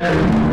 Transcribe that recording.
Why?